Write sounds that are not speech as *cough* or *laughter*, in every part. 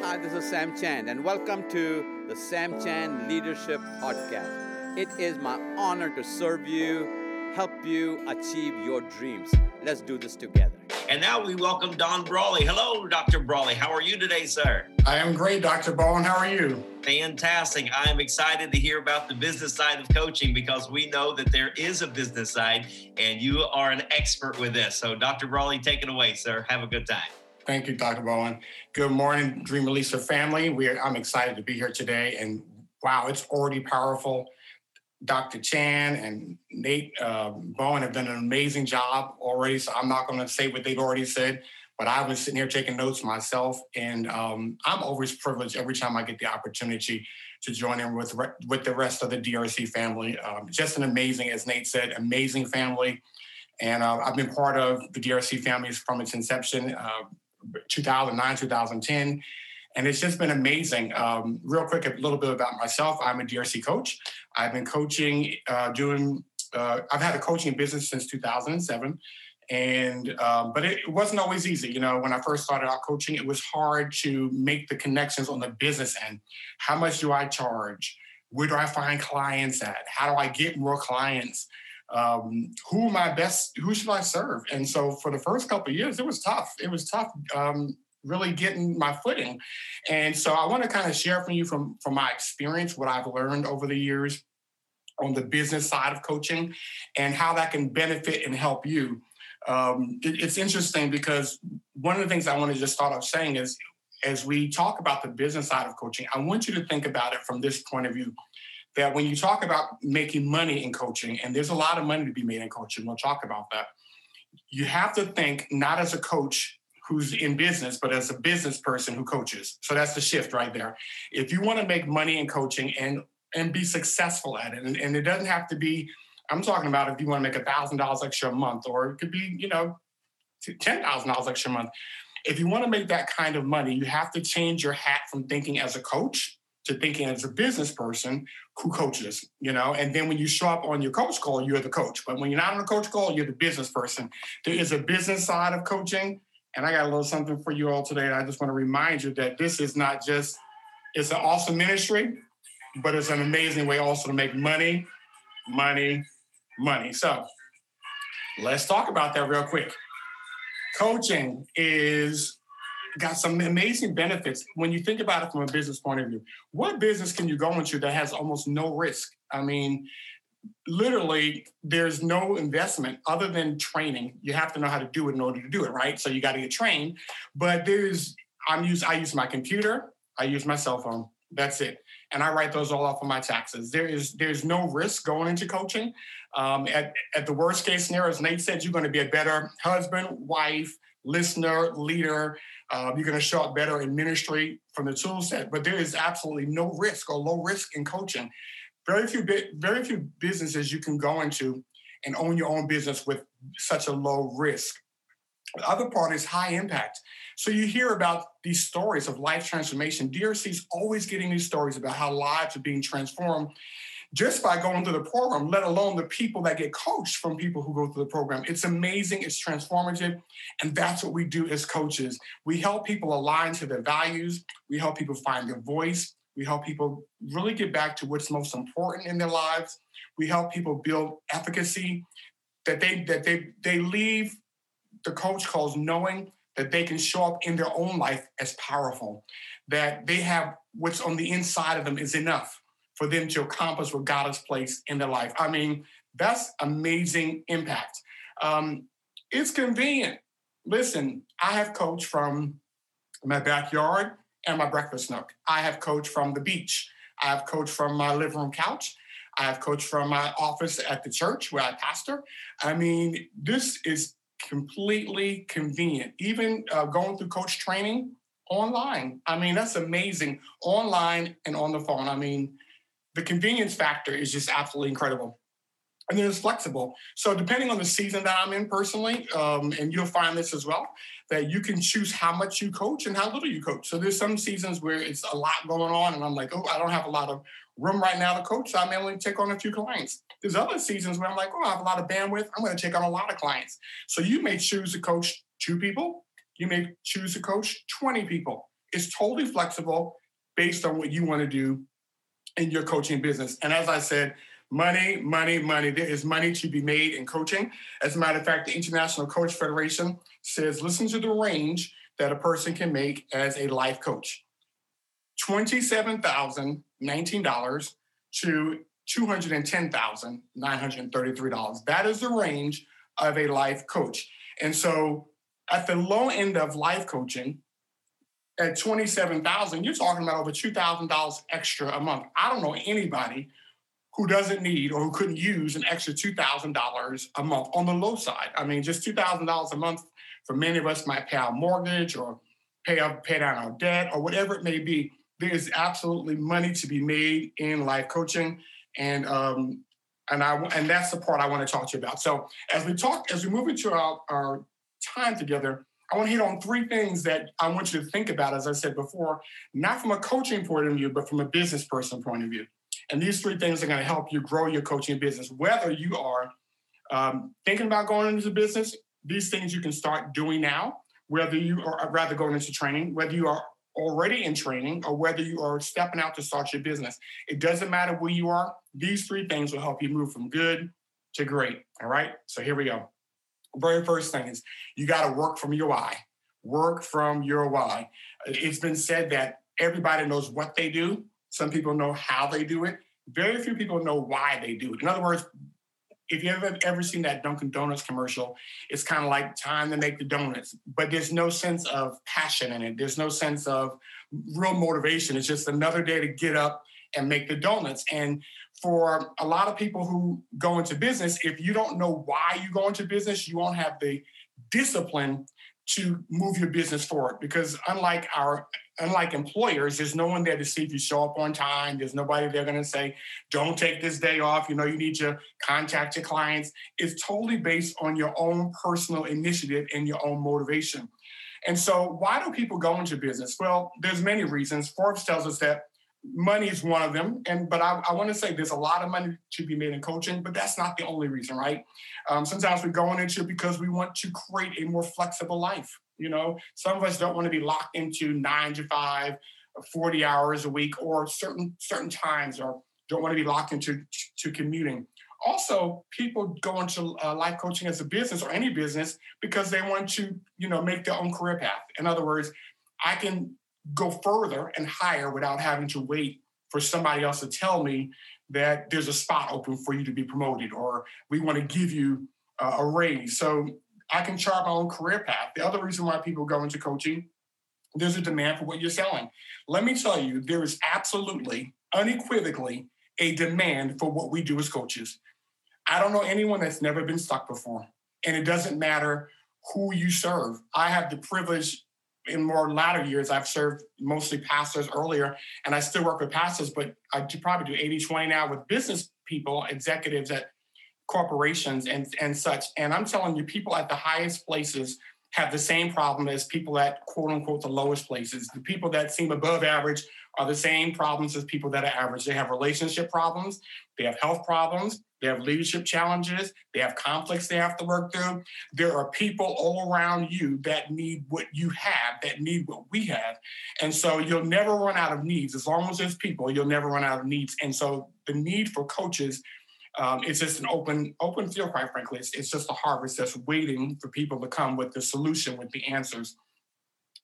Hi, this is Sam Chand, and welcome to the Sam Chand Leadership Podcast. It is my honor to serve you, help you achieve your dreams. Let's do this together. And now we welcome Don Brawley. Hello, Dr. Brawley. How are you today, sir? I am great, Dr. Bowen. How are you? Fantastic. I am excited to hear about the business side of coaching because we know that there is a business side and you are an expert with this. So, Dr. Brawley, take it away, sir. Have a good time. Thank you, Dr. Bowen. Good morning, Dream Releaser family. We are, I'm excited to be here today. And wow, it's already powerful. Dr. Chand and Nate uh, Bowen have done an amazing job already. So I'm not going to say what they've already said, but I was sitting here taking notes myself, and um, I'm always privileged every time I get the opportunity to join in with with the rest of the DRC family. Um, just an amazing, as Nate said, amazing family, and uh, I've been part of the DRC family from its inception, uh, 2009, 2010. And it's just been amazing. Um, real quick, a little bit about myself. I'm a DRC coach. I've been coaching, uh, doing, uh, I've had a coaching business since 2007 and um, but it, wasn't always easy you know when i first started out coaching it was hard to make the connections on the business end how much do i charge where do i find clients at how do i get more clients um, who am i best who should i serve? And so for the first couple years it was tough. It was tough um, really getting my footing. And so i want to kind of share from you from from my experience what i've learned over the years on the business side of coaching and how that can benefit and help you. Um, it, it's interesting because one of the things I want to just start off saying is as we talk about the business side of coaching, I want you to think about it from this point of view that when you talk about making money in coaching, and there's a lot of money to be made in coaching, we'll talk about that. You have to think not as a coach who's in business, but as a business person who coaches. So that's the shift right there. If you want to make money in coaching and and be successful at it, and, and it doesn't have to be I'm talking about if you want to make a thousand dollars extra a month, or it could be, you know, ten thousand dollars extra a month. If you want to make that kind of money, you have to change your hat from thinking as a coach to thinking as a business person who coaches, you know. And then when you show up on your coach call, you're the coach. But when you're not on a coach call, you're the business person. There is a business side of coaching. And I got a little something for you all today. I just want to remind you that this is not just, it's an awesome ministry, but it's an amazing way also to make money, money, money. So let's talk about that real quick. Coaching is got some amazing benefits when you think about it from a business point of view. What business can you go into that has almost no risk? I mean, literally there's no investment other than training. You have to know how to do it in order to do it, right? So you got to get trained. But there's I'm use I use my computer, I use my cell phone. That's it. And I write those all off on my taxes. There is there's no risk going into coaching. Um, at, at the worst case scenario, as Nate said, you're going to be a better husband, wife, listener, leader. Uh, you're going to show up better in ministry from the tool set. But there is absolutely no risk or low risk in coaching. Very few, very few businesses you can go into and own your own business with such a low risk. The other part is high impact. So you hear about these stories of life transformation. DRC is always getting these stories about how lives are being transformed just by going through the program, let alone the people that get coached from people who go through the program. It's amazing, it's transformative, and that's what we do as coaches. We help people align to their values, we help people find their voice, we help people really get back to what's most important in their lives. We help people build efficacy that they that they they leave the coach calls knowing that they can show up in their own life as powerful, that they have what's on the inside of them is enough for them to accomplish what God has placed in their life. I mean, that's amazing impact. Um, it's convenient. Listen, I have coached from my backyard and my breakfast nook. I have coached from the beach. I have coached from my living room couch. I have coached from my office at the church where I pastor. I mean, this is completely convenient. Even uh, going through coach training online. I mean, that's amazing. Online and on the phone. I mean, the convenience factor is just absolutely incredible. And then it's flexible. So depending on the season that I'm in personally, um, and you'll find this as well, that you can choose how much you coach and how little you coach. So there's some seasons where it's a lot going on, and I'm like, oh, I don't have a lot of room right now to coach. So I may only take on a few clients. There's other seasons where I'm like, oh, I have a lot of bandwidth. I'm going to take on a lot of clients. So you may choose to coach two people. You may choose to coach 20 people. It's totally flexible based on what you want to do in your coaching business. And as I said, money, money, money. There is money to be made in coaching. As a matter of fact, the International Coach Federation says listen to the range that a person can make as a life coach $27,019 to $210,933. That is the range of a life coach. And so at the low end of life coaching, at 27,000, you're talking about over $2,000 extra a month. I don't know anybody who doesn't need or who couldn't use an extra $2,000 a month on the low side. I mean, just $2,000 a month for many of us might pay our mortgage or pay up, pay down our debt or whatever it may be. There is absolutely money to be made in life coaching, and um, and I and that's the part I want to talk to you about. So as we talk, as we move into our, our time together, I want to hit on three things that I want you to think about, as I said before, not from a coaching point of view, but from a business person point of view. And these three things are going to help you grow your coaching business, whether you are um, thinking about going into business. These things you can start doing now, whether you are rather going into training, whether you are already in training or whether you are stepping out to start your business. It doesn't matter where you are. These three things will help you move from good to great. All right. So here we go. Very first thing is you got to work from your why. Work from your why. It's been said that everybody knows what they do. Some people know how they do it. Very few people know why they do it. In other words, if you ever ever seen that Dunkin' Donuts commercial, it's kind of like time to make the donuts, but there's no sense of passion in it. There's no sense of real motivation. It's just another day to get up and make the donuts. And for a lot of people who go into business, if you don't know why you go into business, you won't have the discipline to move your business forward. Because unlike our unlike employers, there's no one there to see if you show up on time. There's nobody there going to say, don't take this day off. You know, you need to contact your clients. It's totally based on your own personal initiative and your own motivation. And so why do people go into business? Well, there's many reasons. Forbes tells us that money is one of them. And but I, I want to say there's a lot of money to be made in coaching, but that's not the only reason, right? Um, sometimes we go into it because we want to create a more flexible life. You know, some of us don't want to be locked into nine to five, 40 hours a week, or certain certain times, or don't want to be locked into to commuting. Also, people go into uh, life coaching as a business or any business because they want to, you know, make their own career path. In other words, I can go further and higher without having to wait for somebody else to tell me that there's a spot open for you to be promoted or we want to give you uh, a raise. So I can chart my own career path. The other reason why people go into coaching, there's a demand for what you're selling. Let me tell you, there is absolutely, unequivocally, a demand for what we do as coaches. I don't know anyone that's never been stuck before. And it doesn't matter who you serve. I have the privilege in more latter years, I've served mostly pastors earlier, and I still work with pastors, but I do probably do 80 20 now with business people, executives at corporations and, and such. And I'm telling you, people at the highest places have the same problem as people at quote unquote the lowest places. The people that seem above average are the same problems as people that are average. They have relationship problems, they have health problems, they have leadership challenges, they have conflicts they have to work through. There are people all around you that need what you have, that need what we have. And so you'll never run out of needs. As long as there's people, you'll never run out of needs. And so the need for coaches um, it's just an open open field, quite frankly. It's, it's just a harvest that's waiting for people to come with the solution, with the answers.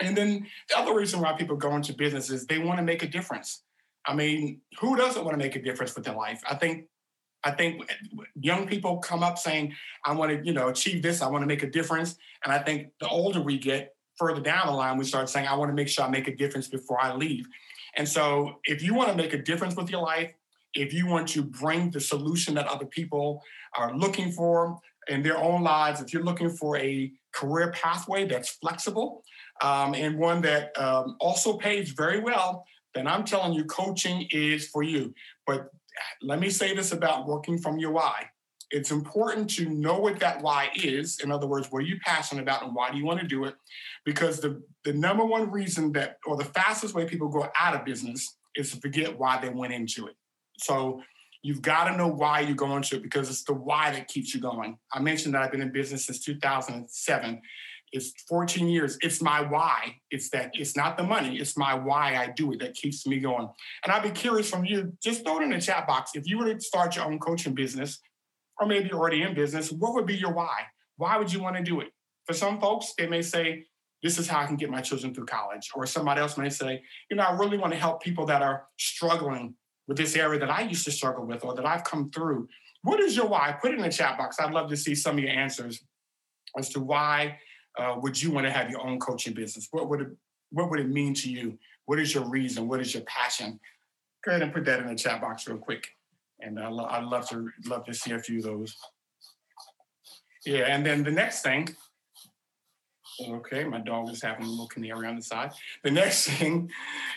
And then the other reason why people go into business is they want to make a difference. I mean, who doesn't want to make a difference with their life? I think I think young people come up saying, I want to, you know, achieve this, I want to make a difference. And I think the older we get, further down the line, we start saying, I want to make sure I make a difference before I leave. And so if you want to make a difference with your life, if you want to bring the solution that other people are looking for in their own lives, if you're looking for a career pathway that's flexible, um, and one that um, also pays very well, then I'm telling you, coaching is for you. But let me say this about working from your why. It's important to know what that why is. In other words, what are you passionate about and why do you want to do it? Because the, the number one reason that, or the fastest way people go out of business is to forget why they went into it. So you've got to know why you're going to it because it's the why that keeps you going. I mentioned that I've been in business since 2007 It's 14 years. It's my why. It's that it's not the money. It's my why I do it that keeps me going. And I'd be curious from you, just throw it in the chat box. If you were to start your own coaching business, or maybe you're already in business, what would be your why? Why would you want to do it? For some folks, they may say, this is how I can get my children through college. Or somebody else may say, you know, I really want to help people that are struggling with this area that I used to struggle with or that I've come through. What is your why? Put it in the chat box. I'd love to see some of your answers as to why uh, would you want to have your own coaching business? What would it what would it mean to you? What is your reason? What is your passion? Go ahead and put that in the chat box real quick. And uh, I'd love to love to see a few of those. Yeah, and then the next thing Okay, my dog is having a little canary on the side. The next *laughs* thing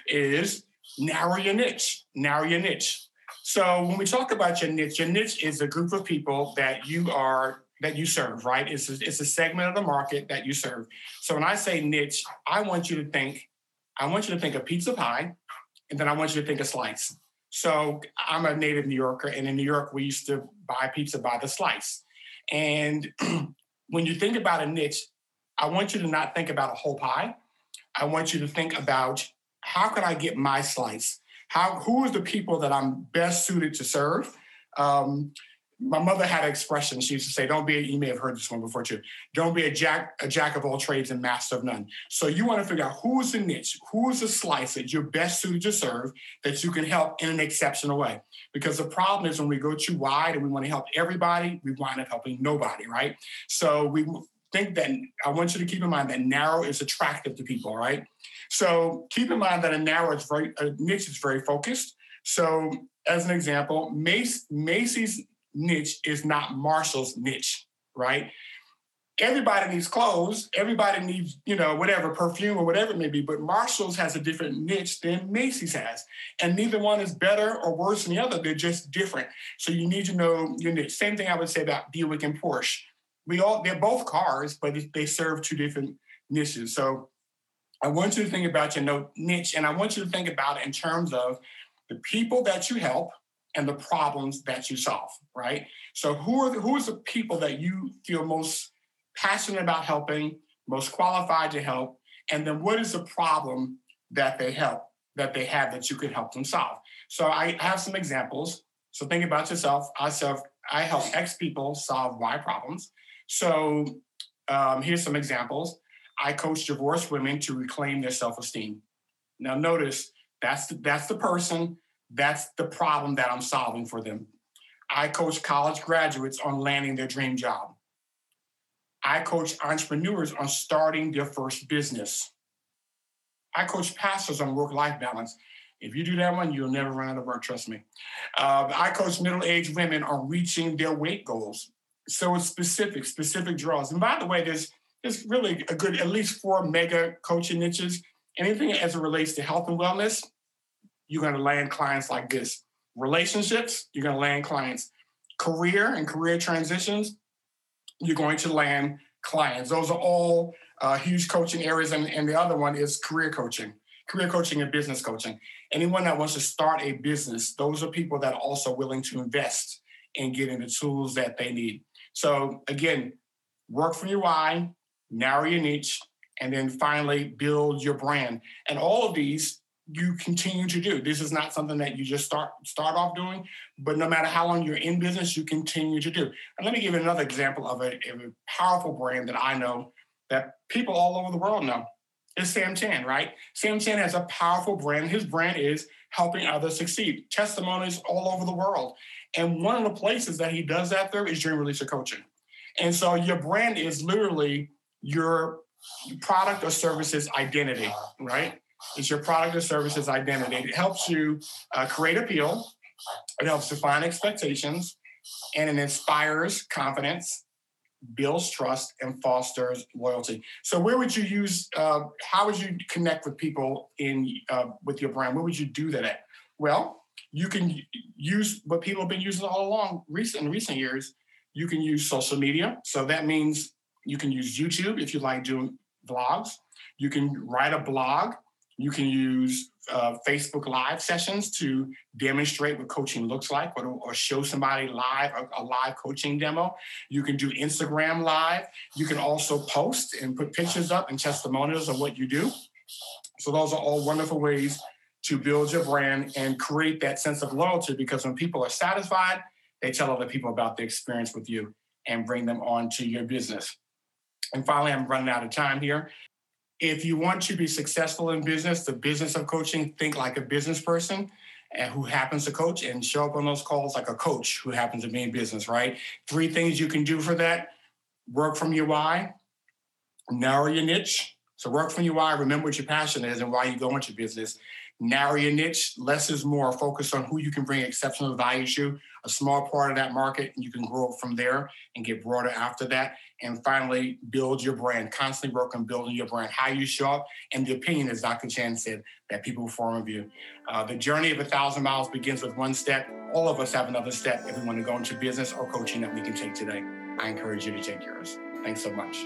is narrow your niche. Narrow your niche. So when we talk about your niche, your niche is a group of people that you are that you serve, right? It's a, it's a segment of the market that you serve. So when I say niche, I want you to think, I want you to think of pizza pie, and then I want you to think of slice. So I'm a native New Yorker, and in New York, we used to buy pizza by the slice. And *clears throat* when you think about a niche, I want you to not think about a whole pie. I want you to think about how can I get my slice? How who is the people that I'm best suited to serve? Um, my mother had an expression. She used to say, "Don't be." A, you may have heard this one before too. Don't be a jack, a jack of all trades and master of none. So you want to figure out who is the niche, who is the slice that you're best suited to serve, that you can help in an exceptional way. Because the problem is when we go too wide and we want to help everybody, we wind up helping nobody, right? So we think that I want you to keep in mind that narrow is attractive to people, right? So keep in mind that a narrow is very a niche is very focused. So as an example, Mace, Macy's niche is not Marshall's niche, right? Everybody needs clothes. Everybody needs, you know, whatever perfume or whatever it may be. But Marshalls has a different niche than Macy's has, and neither one is better or worse than the other. They're just different. So you need to know your niche. Same thing I would say about Buick and Porsche we all they're both cars, but they serve two different niches. So I want you to think about your niche, and I want you to think about it in terms of the people that you help and the problems that you solve. Right. So who are the, who is the people that you feel most passionate about helping, most qualified to help, and then what is the problem that they help that they have that you could help them solve. So I have some examples. So think about yourself. I self I help X people solve Y problems. So um, here's some examples. I coach divorced women to reclaim their self-esteem. Now notice that's the, that's the person, that's the problem that I'm solving for them. I coach college graduates on landing their dream job. I coach entrepreneurs on starting their first business. I coach pastors on work-life balance. If you do that one, you'll never run out of work, trust me. Uh, I coach middle-aged women on reaching their weight goals. So it's specific, specific draws. And by the way, there's there's really a good at least four mega coaching niches. Anything as it relates to health and wellness, you're going to land clients like this. Relationships, you're going to land clients. Career and career transitions, you're going to land clients. Those are all uh, huge coaching areas. And, and the other one is career coaching, career coaching and business coaching. Anyone that wants to start a business, those are people that are also willing to invest in getting the tools that they need. So again, work for your why, narrow your niche, and then finally build your brand. And all of these you continue to do. This is not something that you just start start off doing, but no matter how long you're in business, you continue to do. And let me give you another example of a, a powerful brand that I know that people all over the world know. It's Sam Chand, right? Sam Chand has a powerful brand. His brand is helping others succeed. Testimonies all over the world. And one of the places that he does that through is Dream Releaser Coaching. And so your brand is literally your product or services identity, right? It's your product or services identity. It helps you uh, create appeal, it helps define expectations, and it inspires confidence, builds trust, and fosters loyalty. So, where would you use? Uh, how would you connect with people in uh, with your brand? Where would you do that at? Well, you can use what people have been using all along recent in recent years. You can use social media. So that means you can use YouTube if you like doing vlogs. You can write a blog. You can use uh, Facebook Live sessions to demonstrate what coaching looks like or, or show somebody live a, a, live coaching demo. You can do Instagram Live. You can also post and put pictures up and testimonials of what you do. So, those are all wonderful ways to build your brand and create that sense of loyalty because when people are satisfied, they tell other people about the experience with you and bring them on to your business. And finally, I'm running out of time here. If you want to be successful in business, the business of coaching, think like a business person who happens to coach and show up on those calls like a coach who happens to be in business, right? Three things you can do for that work from your why, narrow your niche. So, work from your why, remember what your passion is and why you go into business. Narrow your niche, less is more, focus on who you can bring exceptional value to, a small part of that market, and you can grow from there and get broader after that. And finally, build your brand. Constantly work on building your brand, how you show up, and the opinion, as Dr. Chand said, that people form of you. Uh, the journey of a thousand miles begins with one step. All of us have another step if we want to go into business or coaching that we can take today. I encourage you to take yours. Thanks so much.